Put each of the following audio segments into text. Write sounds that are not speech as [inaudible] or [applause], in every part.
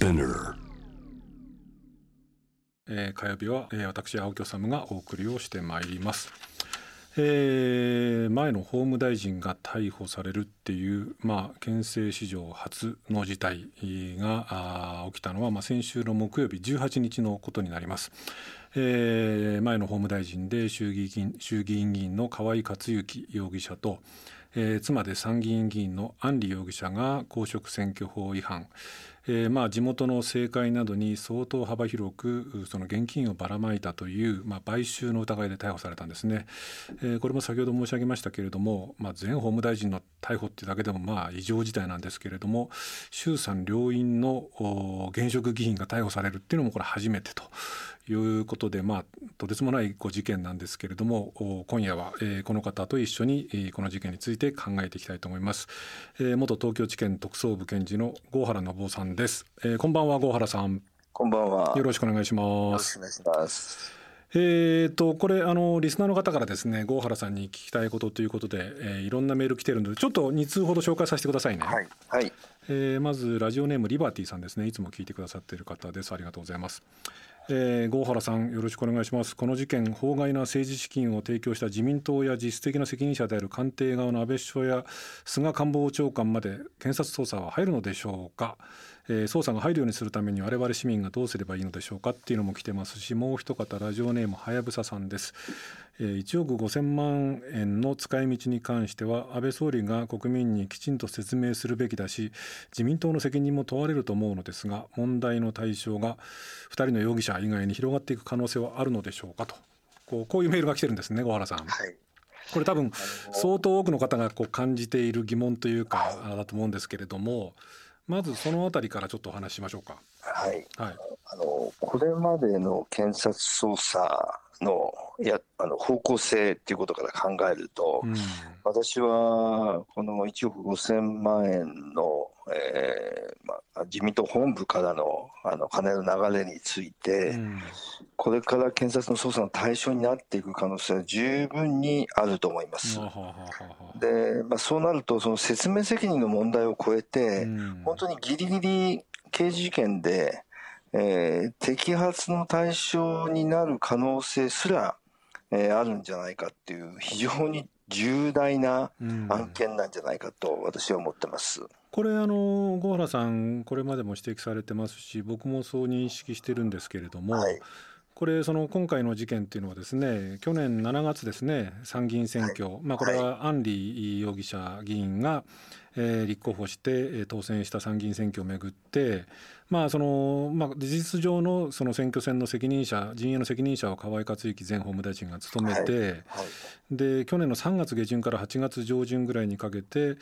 Spinner えー火曜日は、えー私青木治がお送りをしてまいります。えー前の法務大臣が逮捕されるっていう、まあ、憲政史上初の事態が起きたのは、まあ、先週の木曜日18日のことになります。えー前の法務大臣で衆議院衆議院議員の河井克行容疑者と、えー妻で参議院議員の安里容疑者が公職選挙法違反、えーまあ、地元の政界などに相当幅広くその現金をばらまいたという、まあ、買収の疑いで逮捕されたんですね、えーこれも先ほど申し上げましたけれども、まあ、前法務大臣の逮捕っていうだけでもまあ異常事態なんですけれども衆参両院の現職議員が逮捕されるっていうのもこれ初めてということで、まあ、とてつもないご事件なんですけれども今夜は、えーこの方と一緒に、この事件について考えていきたいと思います、えー元東京地検特捜部検事の郷原信夫さんです、えーこんばんは郷原さんこんばんは。よろしくお願いしよますろしくお願いします。えー、とこれあのリスナーの方からですね郷原さんに聞きたいことということで、えーいろんなメール来てるのでちょっと2通ほど紹介させてくださいね、はい。はい。えーまずラジオネームリバティさんですねいつも聞いてくださっている方ですありがとうございます、えー、郷原さんよろしくお願いしますこの事件法外な政治資金を提供した自民党や実質的な責任者である官邸側の安倍首相や菅官房長官まで検察捜査は入るのでしょうか、えー捜査が入るようにするために我々市民がどうすればいいのでしょうかっていうのも来てますしもう一方ラジオネームはやぶささんです、えー1億5000万円の使い道に関しては安倍総理が国民にきちんと説明するべきだし自民党の責任も問われると思うのですが問題の対象が2人の容疑者以外に広がっていく可能性はあるのでしょうかとこうこういうメールが来てるんですね小原さん。はい。これ多分相当多くの方がこう感じている疑問というかだと思うんですけれどもまずそのあたりからちょっとお話ししましょうか。はい。はい、あの、これまでの検察捜査の、や、あの、方向性っていうことから考えると、うん私は、この1億5000万円の、えーまあ、自民党本部からの、あの、金の流れについて、うん。これから検察の捜査の対象になっていく可能性は十分にあると思います。で、まあ、そうなると、その説明責任の問題を超えて、うん。本当にギリギリ刑事事件で、えー摘発の対象になる可能性すら、えーあるんじゃないかっていう非常に重大なうん。案件なんじゃないかと私は思ってます。これあの郷原さんこれまでも指摘されてますし僕もそう認識してるんですけれども、はい。これその今回の事件っていうのはですね去年7月ですね参議院選挙、まあ、これは安里容疑者議員が、えー立候補してえー当選した参議院選挙をめぐって、まあそのまあ、事実上のその選挙戦の責任者陣営の責任者を河井克行前法務大臣が務めて、はい。で去年の3月下旬から8月上旬ぐらいにかけて、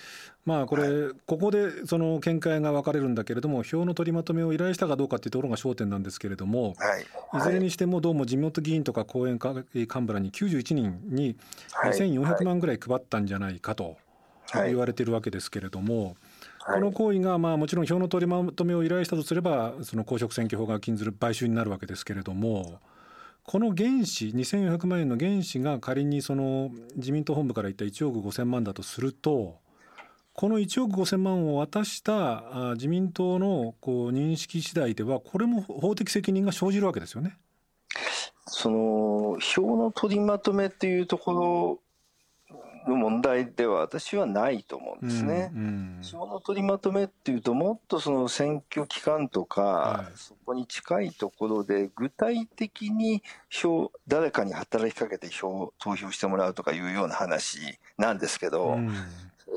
まあ、これ、ここでその見解が分かれるんだけれども、票の取りまとめを依頼したかどうかっていうところが焦点なんですけれども、はい。いずれにしてもどうも自民党議員とか後援幹部らに91人にはい。2400万ぐらい配ったんじゃないかと。はい言われてるわけですけれども、はいこの行為がまあもちろん票の取りまとめを依頼したとすれば、その公職選挙法が禁ずる買収になるわけですけれども、この原資、2400万円の原資が仮にその自民党本部から言った1億5000万だとすると、この1億5000万を渡したあ自民党のこう認識次第では、これも法的責任が生じるわけですよね。その票の取りまとめっていうところの問題では私はないと思うんですね。うんうん。票の取りまとめっていうともっとその選挙期間とか、はい。そこに近いところで具体的に票誰かに働きかけて票投票してもらうとかいうような話なんですけど、うん。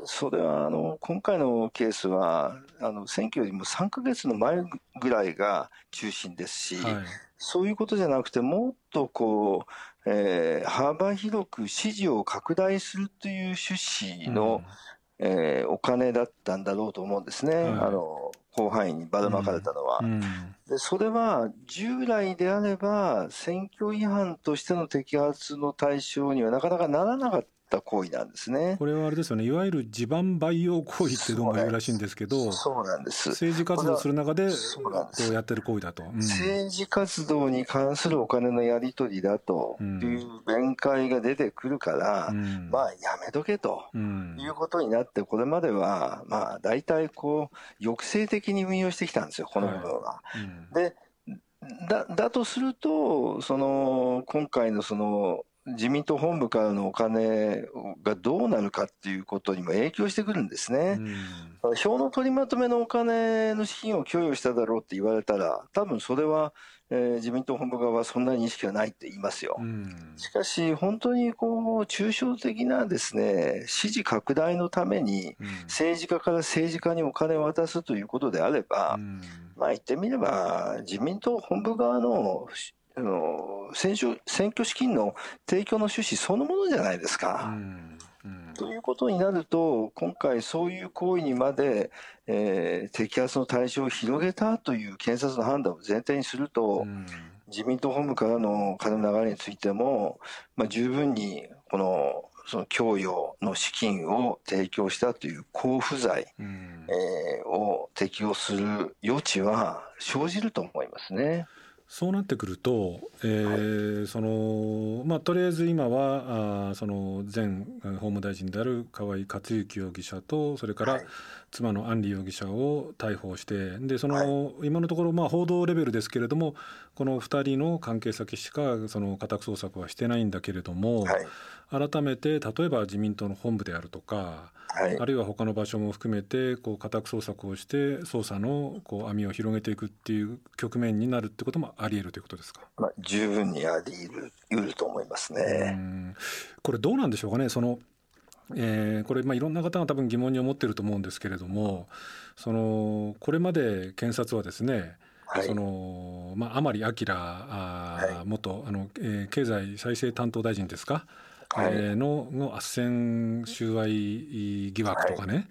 それはあの今回のケースはあの選挙よりも3ヶ月の前ぐらいが中心ですし、はい。そういうことじゃなくてもっとこう、えー幅広く支持を拡大するという趣旨の、えーお金だったんだろうと思うんですね、はいあの広範囲にばらまかれたのは。うん。でそれは従来であれば選挙違反としての摘発の対象にはなかなかならなかっった行為なんですね。これはあれですよね、いわゆる地盤培養行為ってどうも言うらしいんですけど、そうなんです。政治活動する中で、こうやってる行為だと。うん政治活動に関するお金のやり取りだという弁解が出てくるから、うんまあやめとけと。うんいうことになって、これまでは、まあ、大体こう、抑制的に運用してきたんですよ、この部分は。うんでだだとすると、その今回のその自民党本部からのお金がどうなるかっていうことにも影響してくるんですね。票の取りまとめのお金の資金を供与しただろうって言われたら、多分それは、えー自民党本部側はそんなに意識はないって言いますよ。うんしかし、本当にこう抽象的なですね支持拡大のために、うん政治家から政治家にお金を渡すということであれば、うんまあ言ってみれば、自民党本部側のしあの選挙選挙資金の提供の趣旨そのものじゃないですうか。ということになると、今回、そういう行為にまで、えー摘発の対象を広げたという検察の判断を前提にすると、うん自民党本部からの金の流れについても、まあ、十分にこのその供与の資金を提供したという交付罪、うんえーを適用する余地は生じると思いますね。そうなってくると、えーそのまあ、とりあえず今はあーその前法務大臣である河井克行容疑者とそれからはい。妻の安里容疑者を逮捕してでその、は今のところ、まあ、報道レベルですけれどもこの2人の関係先しかその家宅捜索はしてないんだけれども、はい改めて例えば自民党の本部であるとかはいあるいは他の場所も含めてこう家宅捜索をして捜査のこう網を広げていくっていう局面になるってこともあり得るということですか？まあ、十分にあり得ると思いますうね。んこれどうなんでしょうかね？その、えーこれまあいろんな方が多分疑問に思ってると思うんですけれどもそのこれまで検察はですねはい。そのまあ、甘利明あ元あの、えー経済再生担当大臣ですか、はい。えーのの斡旋収賄疑惑とかね、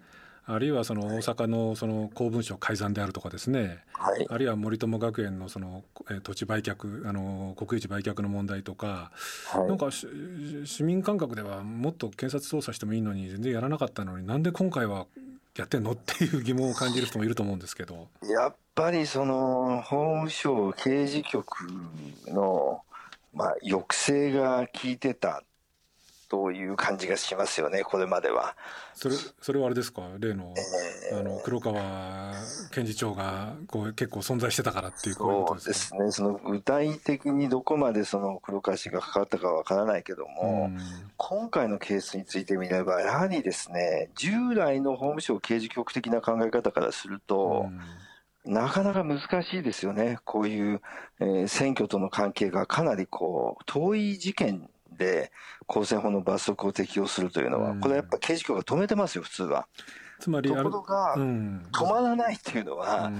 あるいはその大阪のその公文書改ざんであるとかですね、はい。あるいは森友学園のその、えー土地売却あの国有地売却の問題とか、はい。なんかし市民感覚ではもっと検察捜査してもいいのに全然やらなかったのになんで今回はやってんのっていう疑問を感じる人もいると思うんですけど。やっぱりその法務省刑事局の、まあ、抑制が効いてたという感じがしますよね、これまでは。それそれはあれですか？例の,、えー。あの黒川検事長がこう結構存在してたからっていうこういうこそうでとですすね、その具体的にどこまでその黒川氏が関わったかはわからないけどかも、今回のケースについてみれば、やはりですね、従来の法務省刑事局的な考え方からすると、なかなか難しいですよね、こういう、えー選挙との関係がかなりこう遠い事件で公選法の罰則を適用するというのは、うんこれやっぱ刑事局が止めてますよ、普通は。とつまりあれころが、うん。止まらないっていうのは、うん。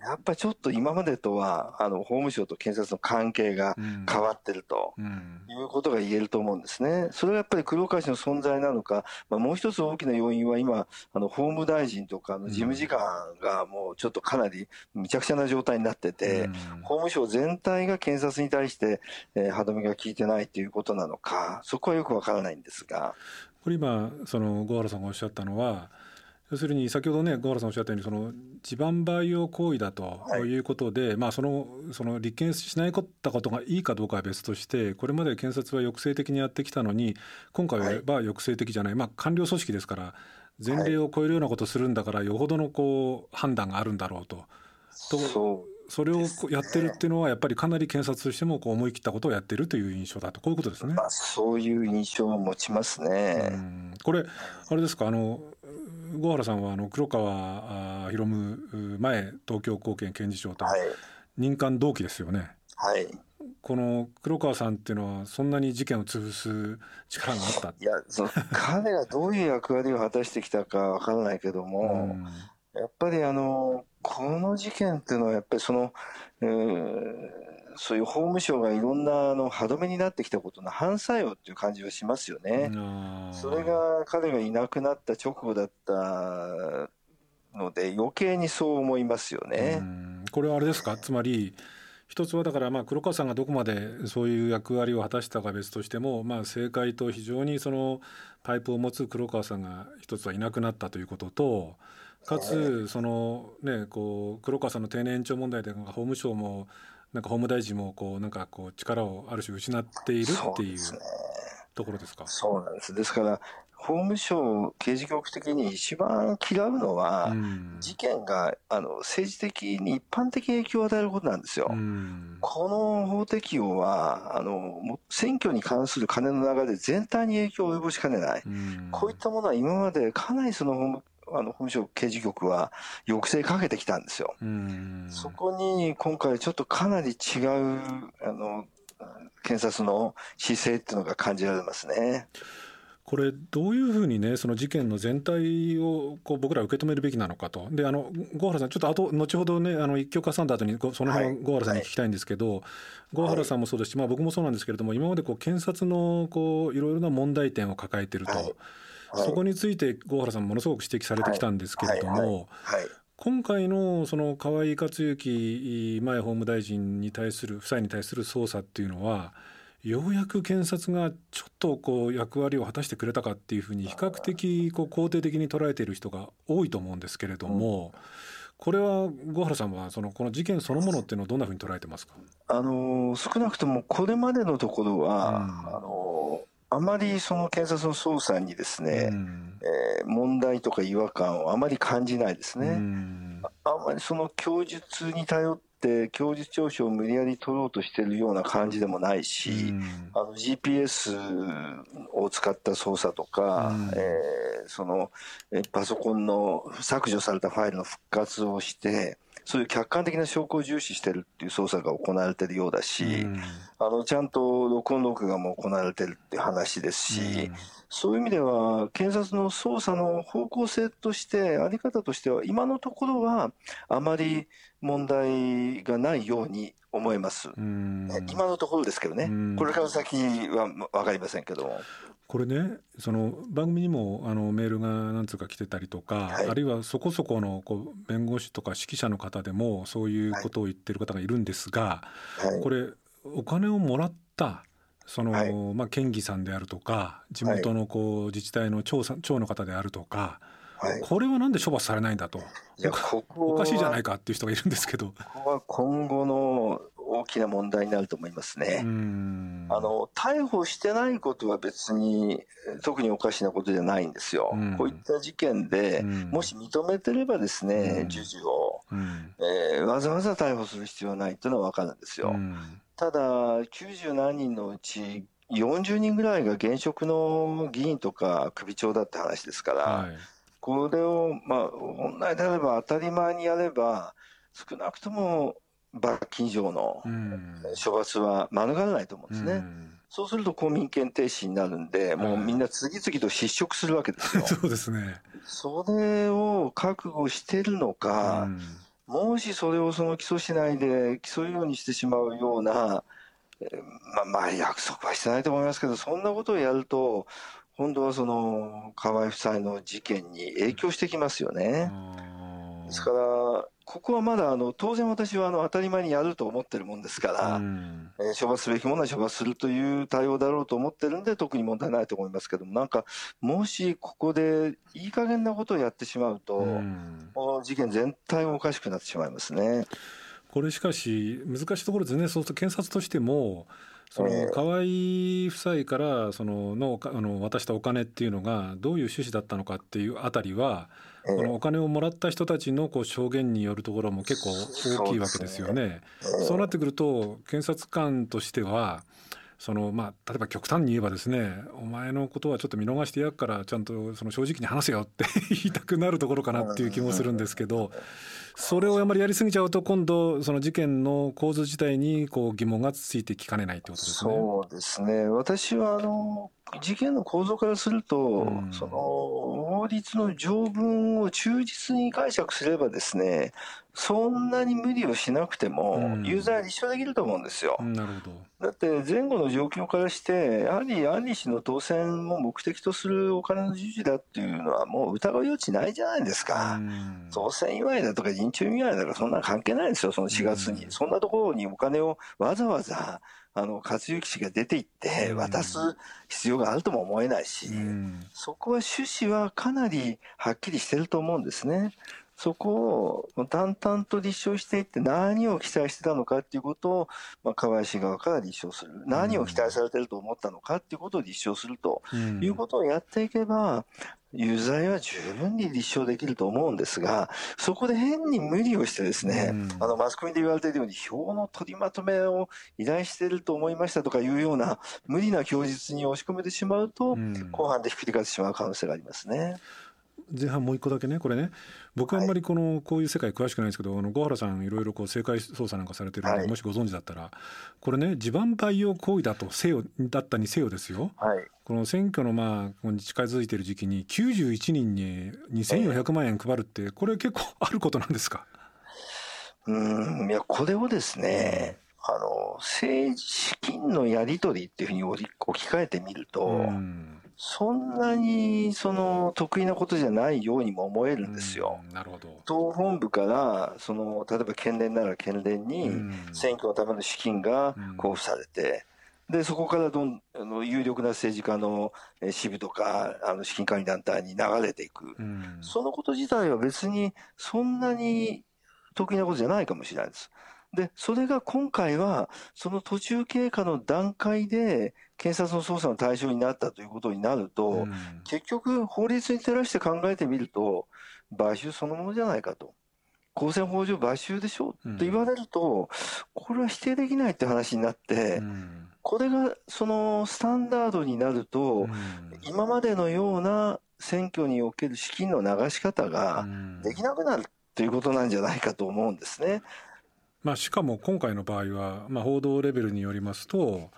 やっぱりちょっと今までとは、あの法務省と検察の関係がうん。変わってると。うん。いうことが言えると思うんですね。それがやっぱり黒川氏の存在なのか、まあ、もう一つ大きな要因は今、あの法務大臣とかの事務次官がもうちょっとかなりむちゃくちゃな状態になってて、法務省全体が検察に対して、えー歯止めが効いてないということなのか、そこはよくわからないんですが、これ今その小原さんがおっしゃったのは要するに先ほどね小原さんおっしゃったようにその地盤培養行為だとはいいうことで、まあそのその立件しないったことがいいかどうかは別としてこれまで検察は抑制的にやってきたのに今回ははい抑制的じゃない、まあ官僚組織ですから前例を超えるようなことをするんだからよほどのこう判断があるんだろうと。とそうそれをやってるっていうのはやっぱりかなり検察としてもこう思い切ったことをやってるという印象だとこういうことですね。まあ、そういう印象を持ちますね。うんこれあれですかあの小原さんはあの黒川あ博夢前東京高検検事長とはい。任官同期ですよね。はい。この黒川さんっていうのはそんなに事件を潰す力があった？いや、その彼がどういう役割を果たしてきたかわからないけども、やっぱりあの、この事件っていうのはやっぱりその、えーそういう法務省がいろんなあの歯止めになってきたことの反作用っていう感じはしますよね。うんそれが彼がいなくなった直後だったので余計にそう思いますようね。んこれはあれですか？つまり一つはだからまあ黒川さんがどこまでそういう役割を果たしたか別としても、まあ、政界と非常にそのパイプを持つ黒川さんが一つはいなくなったということとかつその、ね、こう黒川さんの定年延長問題で法務省もなんか法務大臣もこうなんかこう力をある種失っているっていうところですか？そうなんです。ですから法務省刑事局的に一番嫌うのは、うん、事件があの政治的に一般的影響を与えることなんですよ。うん、この法適用はあの選挙に関する金の流れ全体に影響を及ぼしかねない、うん、こういったものは今までかなりその法務あの法務省刑事局は抑制かけてきたんですよ。そこに今回ちょっとかなり違うあの検察の姿勢っていうのが感じられますね。これどういうふうにねその事件の全体をこう僕ら受け止めるべきなのかと。であの郷原さんちょっと後後ほどねあの一曲挟んだ後にその辺郷原さんに聞きたいんですけど、はい、郷原さんもそうですし、まあ、僕もそうなんですけれども今までこう検察のこういろいろな問題点を抱えてると、はい、そこについて郷原さんものすごく指摘されてきたんですけれども。今回のその河井克行前法務大臣に対する夫妻に対する捜査っていうのはようやく検察がちょっとこう役割を果たしてくれたかっていうふうに比較的こう肯定的に捉えている人が多いと思うんですけれども、これは郷原さんはそのこの事件そのものっていうのをどんなふうに捉えてますか？あの少なくともこれまでのところは、うん、あのあまりその検察の捜査にですね、うん、えー、問題とか違和感をあまり感じないですね。うん、あまりその供述に頼って供述調書を無理やり取ろうとしてるような感じでもないし、うん、あの GPS を使った捜査とか、うん、えー、そのパソコンの削除されたファイルの復活をしてそういう客観的な証拠を重視してるっていう捜査が行われてるようだし、うん、あのちゃんと録音録画も行われてるって話ですし、そういう意味では、検察の捜査の方向性として、あり方としては、今のところは、あまり問題がないように思います。今のところですけどね、これから先は分かりませんけども。これねその番組にもあのメールが何通か来てたりとか、はい、あるいはそこそこのこう弁護士とか指揮者の方でもそういうことを言ってる方がいるんですが、はい、これお金をもらったその、はい、まあ、県議さんであるとか地元のこう、自治体の長さ長の方であるとか、はい、これはなんで処罰されないんだと。いやここおかしいじゃないかっていう人がいるんですけど。ここは今後の大きな問題になると思いますね。あの逮捕してないことは別に特におかしなことじゃないんですよ。うこういった事件でもし認めてればですね、授受を、えー、わざわざ逮捕する必要はないというのは分かるんですよ。ただ、90何人のうち40人ぐらいが現職の議員とか首長だって話ですから、はい、これを、まあ、本来であれば当たり前にやれば、少なくとも罰金以上の処罰は免れないと思うんですね。うんそうすると公民権停止になるんで、もうみんな次々と失職するわけですよ。[laughs] そうですね。それを覚悟してるのか、うんもしそれをその起訴しないで起訴ようにしてしまうような、まあ、まあ約束はしてないと思いますけど、そんなことをやると、今度はその河合夫妻の事件に影響してきますよね。ですから、ここはまだあの当然私はあの当たり前にやると思ってるもんですから、えー、処罰すべきものは処罰するという対応だろうと思ってるんで、特に問題ないと思いますけども、なんか、もしここでいい加減なことをやってしまうと、この事件全体もおかしくなってしまいますね。これしかし、難しいところですね、そうすると検察としても、その河合夫妻からそののあの渡したお金っていうのがどういう趣旨だったのかっていうあたりはこのお金をもらった人たちのこう証言によるところも結構大きいわけですよね。そうなってくると検察官としてはそのまあ、例えば極端に言えばですねお前のことはちょっと見逃してやっからちゃんとその正直に話せよって [laughs] 言いたくなるところかなっていう気もするんですけどそれをあまりやりすぎちゃうと今度その事件の構図自体にこう疑問がついてきかねないってことですね。そうですね。私はあの事件の構造からすると、うん、その法律の条文を忠実に解釈すればですねそんなに無理をしなくてもう、んユーザーは立証できると思うんですよ。なるほど。だって前後の状況からして、やはりアンリ氏の当選を目的とするお金の授受だっていうのは、もう疑う余地ないじゃないですか。うん当選祝いだとか人中祝いだとか、そんなの関係ないですよ、その4月に。うんそんなところにお金をわざわざ、あの、克行氏が出て行ってうん渡す必要があるとも思えないし、うんそこは趣旨はかなりはっきりしてると思うんですね。そこを淡々と立証していって何を期待してたのかっていうことを、まあ、河林側から立証する。何を期待されてると思ったのかっていうことを立証するとうんいうことをやっていけば、有罪は十分に立証できると思うんですが、そこで変に無理をしてですね、うんあの、マスコミで言われているように、票の取りまとめを依頼していると思いましたとかいうような無理な供述に押し込めてしまうと、うん後半でひっくり返ってしまう可能性がありますね。前半もう一個だけねこれね。僕はあんまりこのこういう世界詳しくないんですけどあの小原さんいろいろこう政界捜査なんかされてるので、はい。もしご存知だったらこれね地盤培養行為だとせよだったにせよですよ。はい。この選挙のまあ近づいている時期に91人に2400万円配るってこれ結構あることなんですか、うーん、いや、これをですね、あの、政治資金のやり取りっていうふうに置き置き換えてみると、うんそんなに、その、得意なことじゃないようにも思えるんですよ。うんなるほど、党本部から、その、例えば県連なら県連に、うん選挙のための資金が交付されて、で、そこからどん、あの、有力な政治家のえー支部とか、あの、資金管理団体に流れていく。うんそのこと自体は別にそんなに得意なことじゃないかもしれないです。で、それが今回は、その途中経過の段階で、検察の捜査の対象になったということになると、うん結局、法律に照らして考えてみると、買収そのものじゃないかと。公選法上買収でしょうんって言われると、これは否定できないって話になって、うんこれがそのスタンダードになると、うん今までのような選挙における資金の流し方がうんできなくなるということなんじゃないかと思うんですね。まあ、しかも今回の場合は、まあ、報道レベルによりますと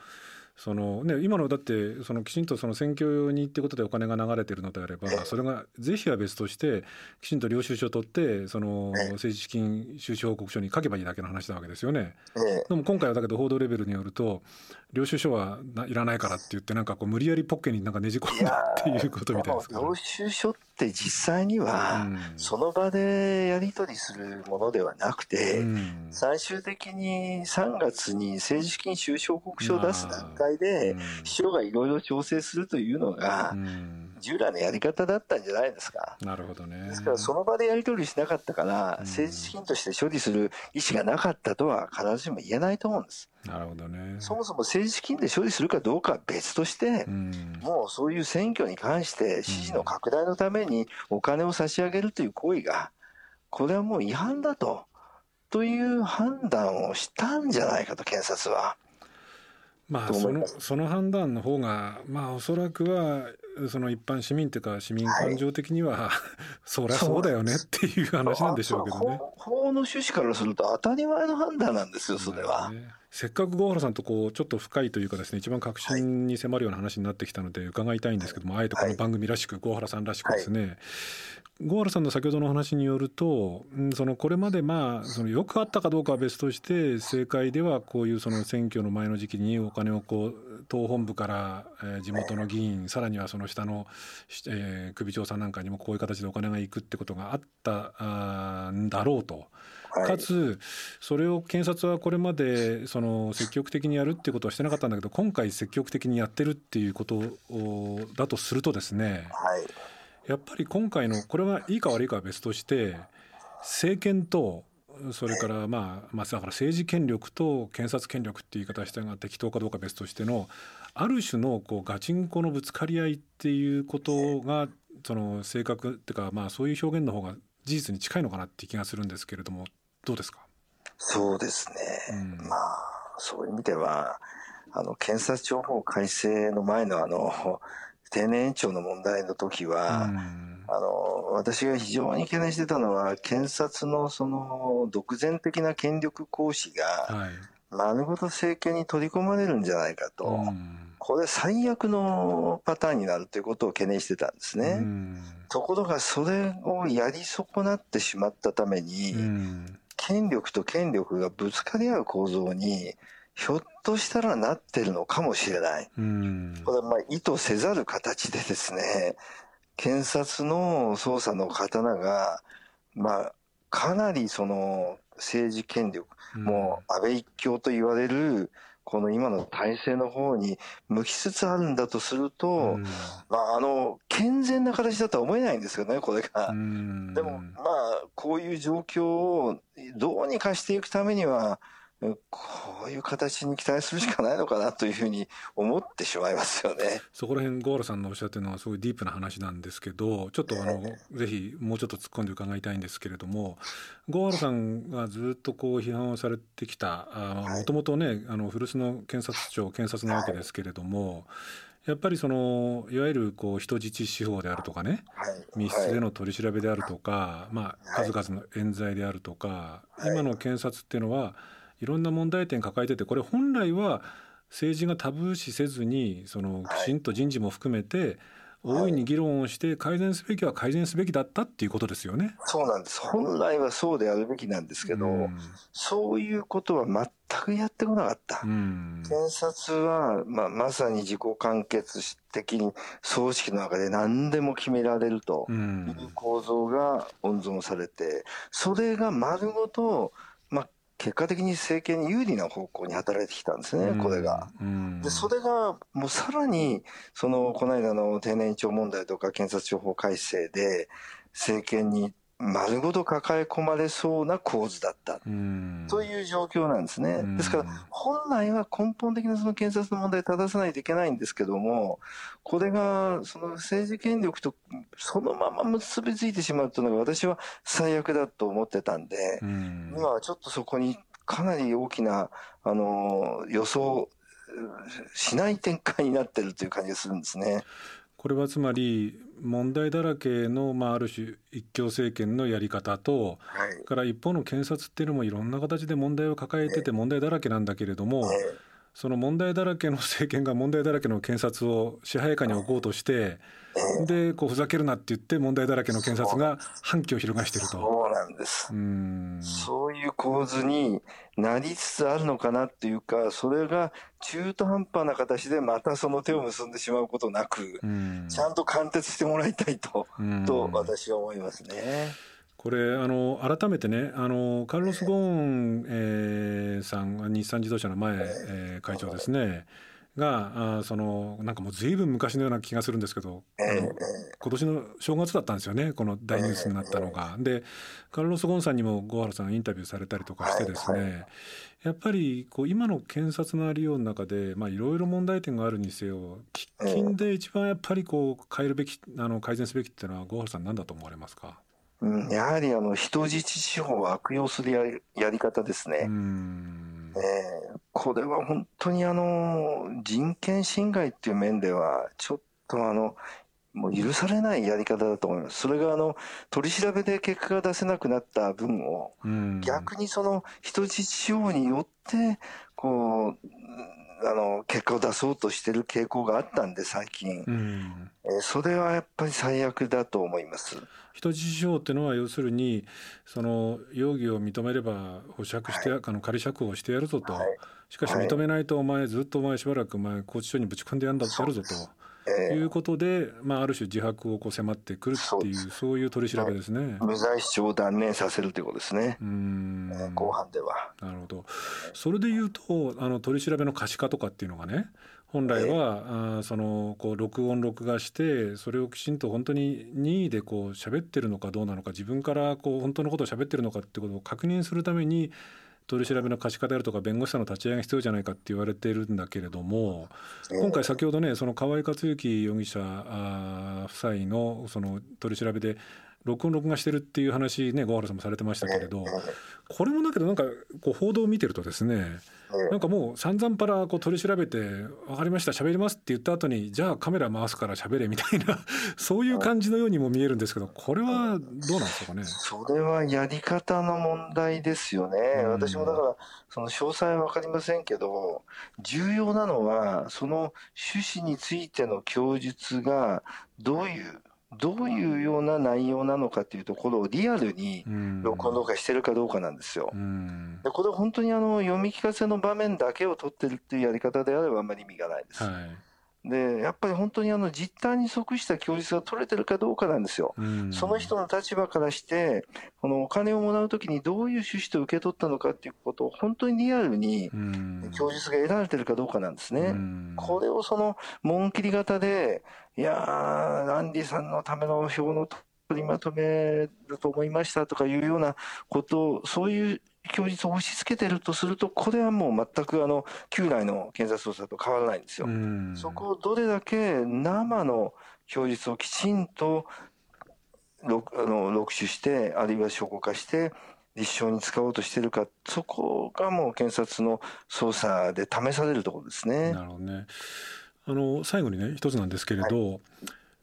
その、ね、今のだってそのきちんとその選挙にってことでお金が流れてるのであればええそれが是非は別としてきちんと領収書を取ってそのええ政治資金収支報告書に書けばいいだけの話なわけですよね。ええ。でも今回はだけど報道レベルによると領収書はいらないからって言ってなんかこう無理やりポッケになんかねじ込んだっていうことみたいです。領収書って実際には、うん。その場でやり取りするものではなくて、うん。最終的に3月に政治資金収支報告書を出す段階で、うん。秘書がいろいろ調整するというのが、うん従来のやり方だったんじゃないですか。なるほどね。ですから、その場でやり取りしなかったから、うん政治資金として処理する意思がなかったとは必ずしも言えないと思うんです。なるほどね。そもそも政治資金で処理するかどうかは別としてう、んもうそういう選挙に関して支持の拡大のためにお金を差し上げるという行為が、これはもう違反だと、という判断をしたんじゃないかと、検察は。まあそのその判断の方がまあおそらくはその一般市民というか市民感情的には、[laughs] そりゃそうだよねっていう話なんでしょうけどね。法法の趣旨からすると当たり前の判断なんですよ、それは。ねせっかく郷原さんとこうちょっと深いというかですね一番確信に迫るような話になってきたので伺いたいんですけどもあえてこの番組らしく郷原さんらしくですね。郷原さんの先ほどの話によるとうんそのこれまでまあそのよくあったかどうかは別として政界ではこういうその選挙の前の時期にお金をこう党本部からえー地元の議員さらにはその下のしえー首長さんなんかにもこういう形でお金が行くってことがあったんだろうと。はいかつそれを検察はこれまでその積極的にやるっていうことはしてなかったんだけど今回積極的にやってるっていうことをだとするとですねはい。やっぱり今回のこれはいいか悪いかは別として政権とそれからまあまあだから政治権力と検察権力っていう言い方したが適当かどうか別としてのある種のこうガチンコのぶつかり合いっていうことがその正確っていうかまあそういう表現の方が事実に近いのかなって気がするんですけれどもどうですか？そうですね。うん。まあ、そういう意味では、あの、検察庁法改正の前のあの、[laughs] 定年延長の問題の時は、うん。あの、私が非常に懸念してたのは、検察のその、独善的な権力行使が、はい。丸ごと政権に取り込まれるんじゃないかと、うんこれ最悪のパターンになるということを懸念してたんですね。うんところが、それをやり損なってしまったために、うん権力と権力がぶつかり合う構造に、ひょっとしたらなってるのかもしれない。これはまあ意図せざる形でですね、検察の捜査の刀が、まあ、かなりその政治権力、もう安倍一強と言われる、この今の体制の方に向きつつあるんだとすると、うん、まあ、あの、健全な形だとは思えないんですよね、これが。うん、でも、まあ、こういう状況をどうにかしていくためには、こういう形に期待するしかないのかなというふうに思ってしまいますよね。そこら辺、ゴーラさんのおっしゃってるのはすごいディープな話なんですけど、ちょっとあの、えー、ぜひもうちょっと突っ込んで伺いたいんですけれども、ゴーラさんがずっとこう批判をされてきた、もともとね、あの古巣の検察庁、検察なわけですけれども、はいやっぱりそのいわゆるこう人質司法であるとかね、はい、密室での取り調べであるとか、まあ、数々の冤罪であるとか、今の検察っていうのはいろんな問題点抱えててこれ本来は政治がタブー視せずにそのきちんと人事も含めて、大いに議論をして改善すべきは改善すべきだったっていうことですよね。そうなんです。本来はそうであるべきなんですけど、うん、そういうことは全くやってこなかった。うん、検察は、まあ、まさに自己完結的に葬式の中で何でも決められるという構造が温存されて、それが丸ごと結果的に政権に有利な方向に働いてきたんですね、これが。で、それがもうさらに、その、この間の定年長問題とか検察庁法改正で、政権に丸ごと抱え込まれそうな構図だったという状況なんですね。ですから、本来は根本的なその検察の問題を正さないといけないんですけども、これがその政治権力とそのまま結びついてしまうというのが私は最悪だと思ってたんで、今はちょっとそこにかなり大きな、あの、予想しない展開になってるという感じがするんですね。これはつまり問題だらけの、まあ、ある種一強政権のやり方と、はい、から一方の検察っていうのもいろんな形で問題を抱えてて問題だらけなんだけれども、その問題だらけの政権が問題だらけの検察を支配下に置こうとして、でこうふざけるなって言って問題だらけの検察が反旗を翻していると。そうなんです。うんそういう構図になりつつあるのかなっていうか、それが中途半端な形でまたその手を結んでしまうことなく、ちゃんと貫徹してもらいたいと、と私は思いますね。これあの改めてねあのカルロス・ゴーン、えー、さん日産自動車の前、えー、会長ですね。があそのなんかもう随分昔のような気がするんですけど、あの今年の正月だったんですよねこの大ニュースになったのが。でカルロス・ゴーンさんにも郷原さんインタビューされたりとかしてですね、やっぱりこう今の検察のありようの中でいろいろ問題点があるにせよ喫緊で一番やっぱりこう変えるべきあの改善すべきっていうのは郷原さん何だと思われますか？うん、やはりあの人質司法を悪用するやりやり方ですね。えー、これは本当にあの人権侵害っていう面ではちょっとあのもう許されないやり方だと思います。それがあの取り調べで結果が出せなくなった分を逆にその人質司法によってこうあの結果を出そうとしてる傾向があったんで最近、うん、えー、それはやっぱり最悪だと思います。人質司法っていうのは要するにその容疑を認めれば保釈して、はい、あの仮釈放してやるぞと、はい、しかし認めないとお前ずっとお前しばらくお前拘置所にぶち込んでやんだってやるぞと。えー、いうことで、まあ、ある種自白をこう迫ってくるっていうそういう取り調べですね、無罪主張を断念させるということですね。うん、えー、後半では。なるほど。それでいうとあの取り調べの可視化とかっていうのがね本来は、えー、あそのこう録音録画してそれをきちんと本当に任意でこう喋ってるのかどうなのか自分からこう本当のことを喋ってるのかってことを確認するために取り調べの可視化であるとか弁護士さんの立ち会いが必要じゃないかって言われているんだけれども今回先ほどねその河合克行容疑者夫妻のその取り調べで録音録画してるっていう話ね小原さんもされてましたけれどこれもだけどなんかこう報道を見てるとですねなんかもう散々パラこう取り調べて「分かりました喋ります」って言った後に「じゃあカメラ回すから喋れ」みたいな [laughs] そういう感じのようにも見えるんですけどこれはどうなんですかね？それはやり方の問題ですよね、うん、私もだからその詳細は分かりませんけど重要なのはその趣旨についての供述がどういうどういうような内容なのかっていうところをリアルに録音録画してるかどうかなんですよ。でこれ本当にあの読み聞かせの場面だけを取ってるっていうやり方であればあんまり意味がないです。はいでやっぱり本当にあの実態に即した供述が取れてるかどうかなんですよ。その人の立場からしてこのお金をもらうときにどういう趣旨と受け取ったのかっていうことを本当にリアルに供述が得られてるかどうかなんですね。これをその紋切り型でいやーランディさんのための表の取りまとめると思いましたとかいうようなことをそういう供述を押し付けてるとすると、これはもう全くあの旧来の検察捜査と変わらないんですよ。そこをどれだけ生の供述をきちんと録あの録取して、あるいは証拠化して、立証に使おうとしているか、そこがもう検察の捜査で試されるところですね。なるほどね。あの最後にね一つなんですけれど、はい。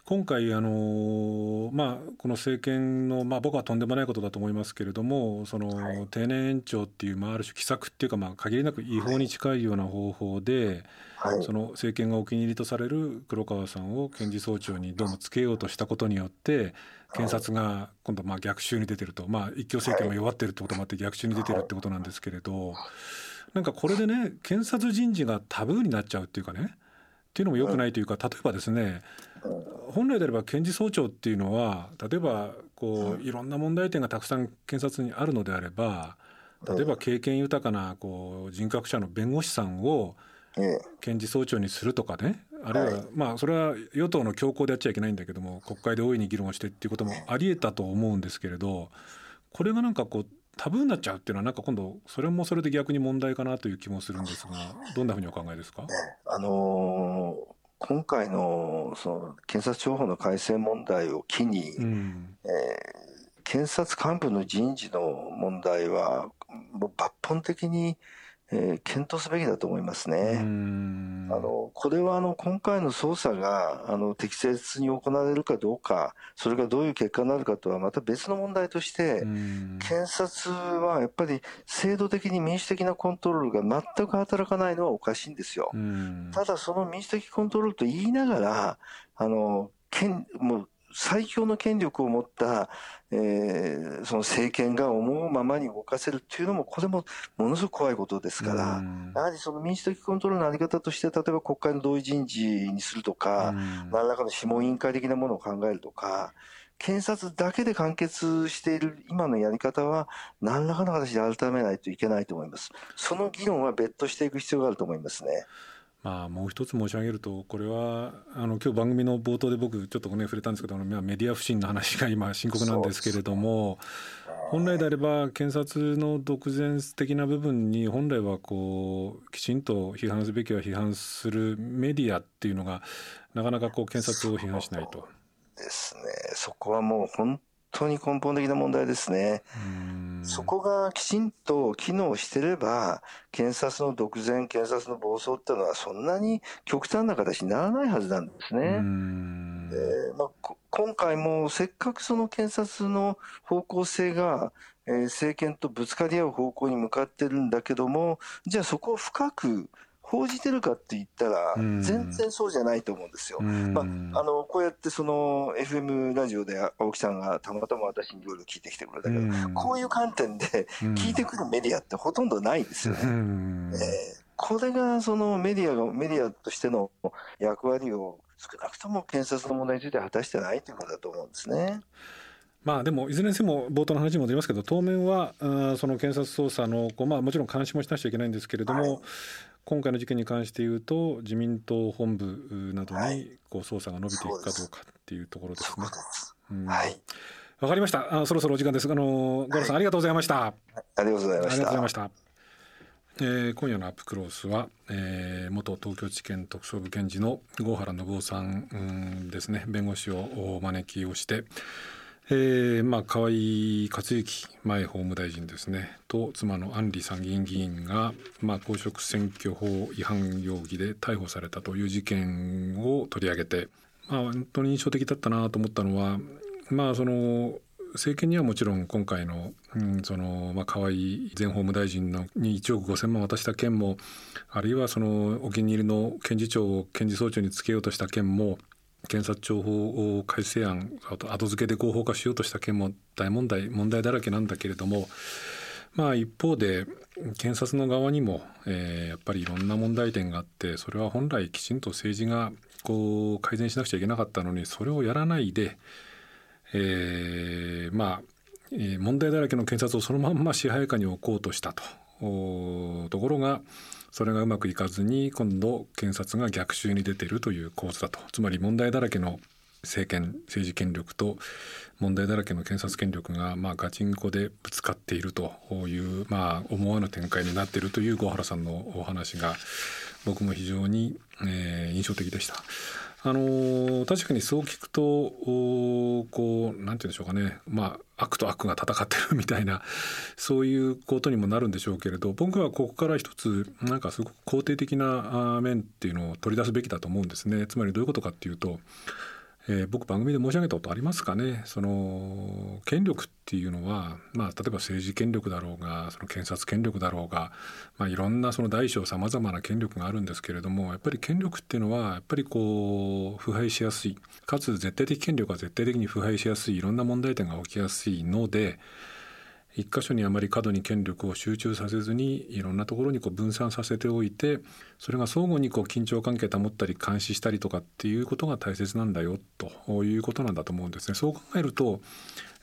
今回あの、まあ、この政権の、まあ、僕はとんでもないことだと思いますけれどもその、はい、定年延長っていう、まあ、ある種奇策っていうか、まあ、限りなく違法に近いような方法で、はい、その政権がお気に入りとされる黒川さんを検事総長にどうもつけようとしたことによって検察が今度まあ逆襲に出てると、まあ、一強政権が弱ってるってこともあって逆襲に出てるってことなんですけれどなんかこれでね検察人事がタブーになっちゃうっていうかねっていうのもよくないというか例えばですね本来であれば検事総長っていうのは例えばこういろんな問題点がたくさん検察にあるのであれば例えば経験豊かなこう人格者の弁護士さんを検事総長にするとかねあるいはまあそれは与党の強行でやっちゃいけないんだけども国会で大いに議論をしてっていうこともありえたと思うんですけれどこれがなんかこうタブーになっちゃうっていうのはなんか今度それもそれで逆に問題かなという気もするんですがどんなふうにお考えですか、あのー、今回のその検察庁法の改正問題を機に、うん、えー、検察幹部の人事の問題はもう抜本的にえー、検討すべきだと思いますね。あのこれはあの今回の捜査があの適切に行われるかどうか、それがどういう結果になるかとはまた別の問題として、検察はやっぱり制度的に民主的なコントロールが全く働かないのはおかしいんですよ。ただその民主的コントロールと言いながら、あの権もう最強の権力を持った、えー、その政権が思うままに動かせるっていうのも、これもものすごく怖いことですから、やはりその民主的コントロールのあり方として、例えば国会の同意人事にするとか、何らかの諮問委員会的なものを考えるとか、検察だけで完結している今のやり方は、何らかの形で改めないといけないと思います。その議論は別途していく必要があると思いますね。まあ、もう一つ申し上げるとこれはあの今日番組の冒頭で僕ちょっとね触れたんですけどメディア不信の話が今深刻なんですけれども本来であれば検察の独善的な部分に本来はこうきちんと批判すべきは批判するメディアっていうのがなかなかこう検察を批判しないと。ですねそこはもう本当に根本的な問題ですね。そこがきちんと機能してれば、検察の独善、検察の暴走っていうのはそんなに極端な形にならないはずなんですね。でまあ、今回もせっかくその検察の方向性が、えー、政権とぶつかり合う方向に向かってるんだけども、じゃあそこを深く報じてるかって言ったら、全然そうじゃないと思うんですよ。まあ、あの、こうやってその FM ラジオで青木さんがたまたま私にいろいろ聞いてきてくれたけど、こういう観点で聞いてくるメディアってほとんどないですよね。えー、これがそのメディアが、メディアとしての役割を少なくとも検察の問題について果たしてないということだと思うんですね。まあでもいずれにせよ冒頭の話に戻りますけど当面はその検察捜査のこう、まあ、もちろん監視もしなくちゃいけないんですけれども、はい今回の事件に関して言うと自民党本部などにこう捜査が伸びていくかどうかっていうところですね。はい。わかりました。あそろそろお時間です。あのゴロさん、ありがとうございました。ありがとうございました。ありがとうございました。えー、今夜のアップクロースは、えー、元東京地検特捜部検事の郷原信夫さん、うん、ですね弁護士をお招きをして、えー、まあ河井克行前法務大臣ですね。と妻の安里参議院議員が、まあ、公職選挙法違反容疑で逮捕されたという事件を取り上げて、まあ、本当に印象的だったなと思ったのは、まあ、その政権にはもちろん今回の,、うん、そのまあ、河井前法務大臣のに1億5,000万渡した件もあるいはそのお気に入りの検事長を検事総長につけようとした件も検察庁法改正案あと後付けで合法化しようとした件も大問題問題だらけなんだけれどもまあ一方で検察の側にも、えー、やっぱりいろんな問題点があってそれは本来きちんと政治がこう改善しなくちゃいけなかったのにそれをやらないで、えー、まあ問題だらけの検察をそのまんま支配下に置こうとしたと。ところがそれがうまくいかずに今度検察が逆襲に出てるという構図だとつまり問題だらけの政権政治権力と問題だらけの検察権力が、まあ、ガチンコでぶつかっているという、まあ、思わぬ展開になっているという小原さんのお話が僕も非常に、えー、印象的でした。あの確かにそう聞くとこうなんて言うんでしょうかねまあ悪と悪が戦ってるみたいな [laughs] そういうことにもなるんでしょうけれど僕はここから一つなんかすごく肯定的な面っていうのを取り出すべきだと思うんですね。つまりどういうことかっていうとえー、僕番組で申し上げたことありますかね？その権力っていうのは、まあ、例えば政治権力だろうがその検察権力だろうが、まあ、いろんなその大小さまざまな権力があるんですけれどもやっぱり権力っていうのはやっぱりこう腐敗しやすい。かつ絶対的権力は絶対的に腐敗しやすい。いろんな問題点が起きやすいので一箇所にあまり過度に権力を集中させずにいろんなところにこう分散させておいてそれが相互にこう緊張関係保ったり監視したりとかっていうことが大切なんだよということなんだと思うんですね。そう考えると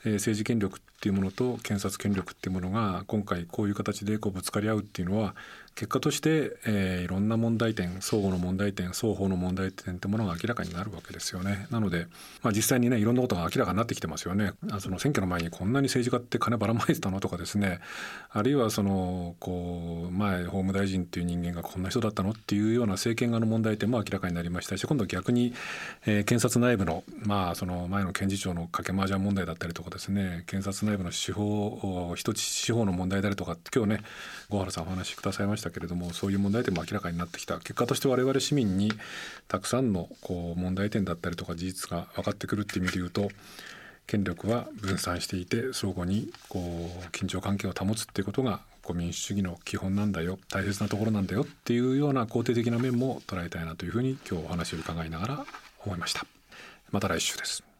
政治権力っっていうものと検察権力っていうものが今回こういう形でこうぶつかり合うっていうのは結果として、えー、いろんな問題点相互の問題点双方の問題点ってものが明らかになるわけですよね。なので、まあ、実際にねいろんなことが明らかになってきてますよね。あその選挙の前にこんなに政治家って金ばらまいてたのとかですねあるいはそのこう前法務大臣っていう人間がこんな人だったのっていうような政権側の問題点も明らかになりましたし今度逆に、えー、検察内部のまあその前の検事長の掛け麻雀問題だったりとかですね検察内部の司法一つ司法の問題であるとか今日ね小原さんお話しくださいましたけれどもそういう問題点も明らかになってきた結果として我々市民にたくさんのこう問題点だったりとか事実が分かってくるっていう意味で言うと権力は分散していて相互にこう緊張関係を保つっていうことが民主主義の基本なんだよ大切なところなんだよっていうような肯定的な面も捉えたいなというふうに今日お話を伺いながら思いました。また来週です。